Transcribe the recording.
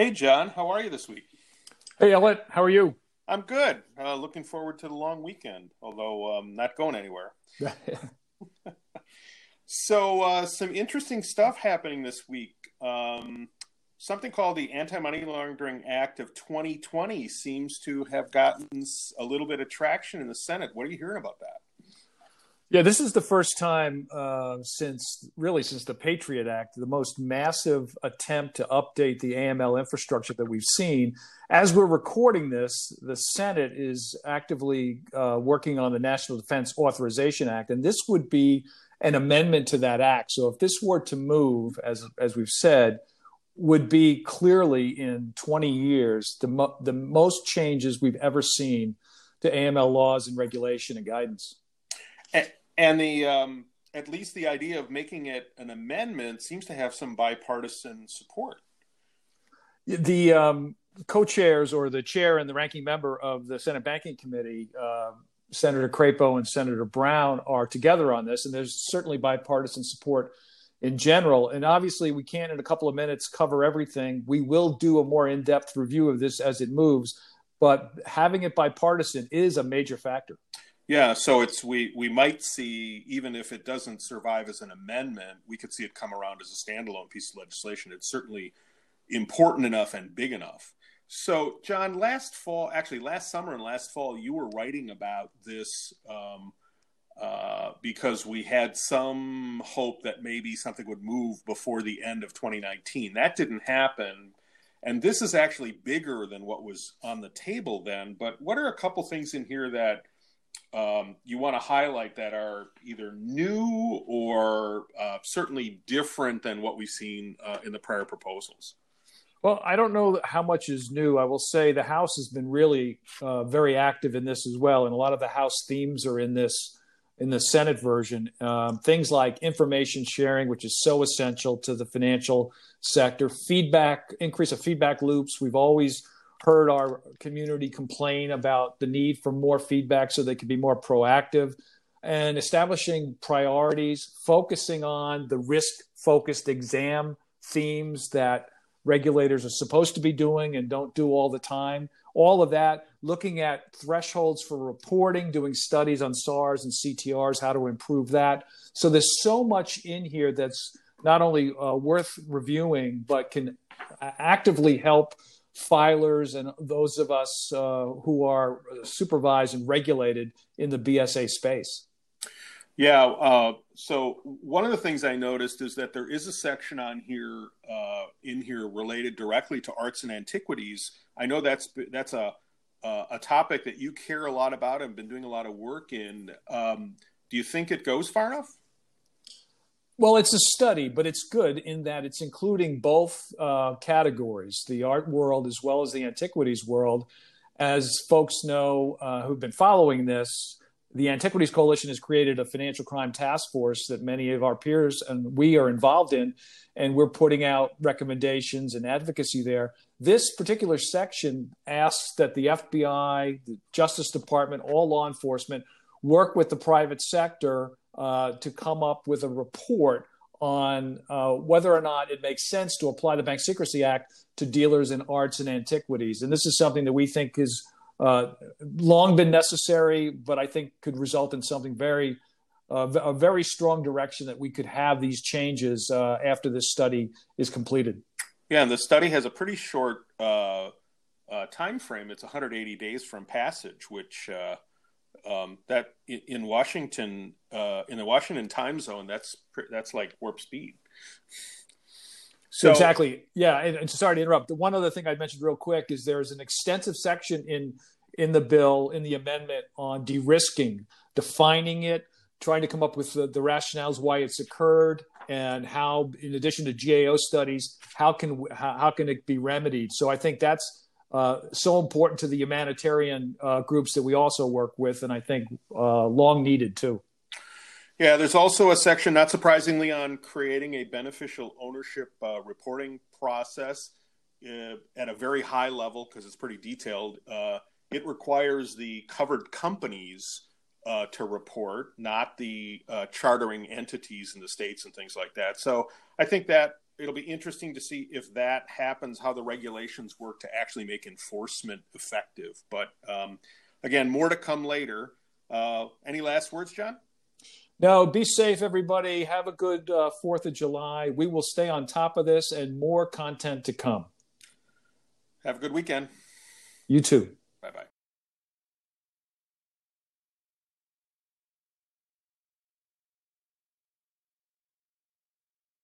Hey, John, how are you this week? Hey, Elliot, how are you? I'm good. Uh, looking forward to the long weekend, although I'm um, not going anywhere. so, uh, some interesting stuff happening this week. Um, something called the Anti Money Laundering Act of 2020 seems to have gotten a little bit of traction in the Senate. What are you hearing about that? Yeah, this is the first time uh, since really since the Patriot Act, the most massive attempt to update the AML infrastructure that we've seen. As we're recording this, the Senate is actively uh, working on the National Defense Authorization Act, and this would be an amendment to that act. So if this were to move, as as we've said, would be clearly in 20 years the mo- the most changes we've ever seen to AML laws and regulation and guidance. And- the um, at least the idea of making it an amendment seems to have some bipartisan support. The um, co-chairs or the chair and the ranking member of the Senate Banking Committee, uh, Senator Crapo and Senator Brown, are together on this, and there's certainly bipartisan support in general. And obviously, we can't in a couple of minutes cover everything. We will do a more in-depth review of this as it moves, but having it bipartisan is a major factor. Yeah, so it's we we might see even if it doesn't survive as an amendment, we could see it come around as a standalone piece of legislation. It's certainly important enough and big enough. So, John, last fall, actually last summer and last fall, you were writing about this um, uh, because we had some hope that maybe something would move before the end of 2019. That didn't happen. And this is actually bigger than what was on the table then. But what are a couple things in here that um, you want to highlight that are either new or uh, certainly different than what we've seen uh, in the prior proposals? Well, I don't know how much is new. I will say the House has been really uh, very active in this as well, and a lot of the House themes are in this in the Senate version. Um, things like information sharing, which is so essential to the financial sector, feedback, increase of feedback loops. We've always heard our community complain about the need for more feedback so they could be more proactive and establishing priorities, focusing on the risk focused exam themes that regulators are supposed to be doing and don't do all the time. All of that, looking at thresholds for reporting, doing studies on SARs and CTRs, how to improve that. So there's so much in here that's not only uh, worth reviewing, but can actively help filers and those of us uh, who are supervised and regulated in the BSA space. Yeah. Uh, so one of the things I noticed is that there is a section on here uh, in here related directly to arts and antiquities. I know that's that's a a topic that you care a lot about and been doing a lot of work in. Um, do you think it goes far enough? Well, it's a study, but it's good in that it's including both uh, categories, the art world as well as the antiquities world. As folks know uh, who've been following this, the Antiquities Coalition has created a financial crime task force that many of our peers and we are involved in, and we're putting out recommendations and advocacy there. This particular section asks that the FBI, the Justice Department, all law enforcement work with the private sector uh, to come up with a report on uh, whether or not it makes sense to apply the Bank Secrecy Act to dealers in arts and antiquities. And this is something that we think has uh, long been necessary, but I think could result in something very, uh, a very strong direction that we could have these changes uh, after this study is completed. Yeah, and the study has a pretty short time frame. It's 180 days from passage, which um, that in Washington, uh, in the Washington time zone, that's that's like warp speed. So exactly, yeah. And, and, sorry to interrupt. The one other thing I mentioned real quick is there's an extensive section in in the bill in the amendment on de-risking, defining it, trying to come up with the, the rationales why it's occurred, and how, in addition to GAO studies, how can how, how can it be remedied. So I think that's uh, so important to the humanitarian uh, groups that we also work with, and I think uh, long needed too. Yeah, there's also a section, not surprisingly, on creating a beneficial ownership uh, reporting process uh, at a very high level because it's pretty detailed. it requires the covered companies to report, not the chartering entities in the states and things like that. So I think that it'll be interesting to see if that happens, how the regulations work to actually make enforcement effective. But um, again, more to come later. Uh, any last words, John? No, be safe, everybody. Have a good uh, 4th of July. We will stay on top of this and more content to come. Have a good weekend. You too.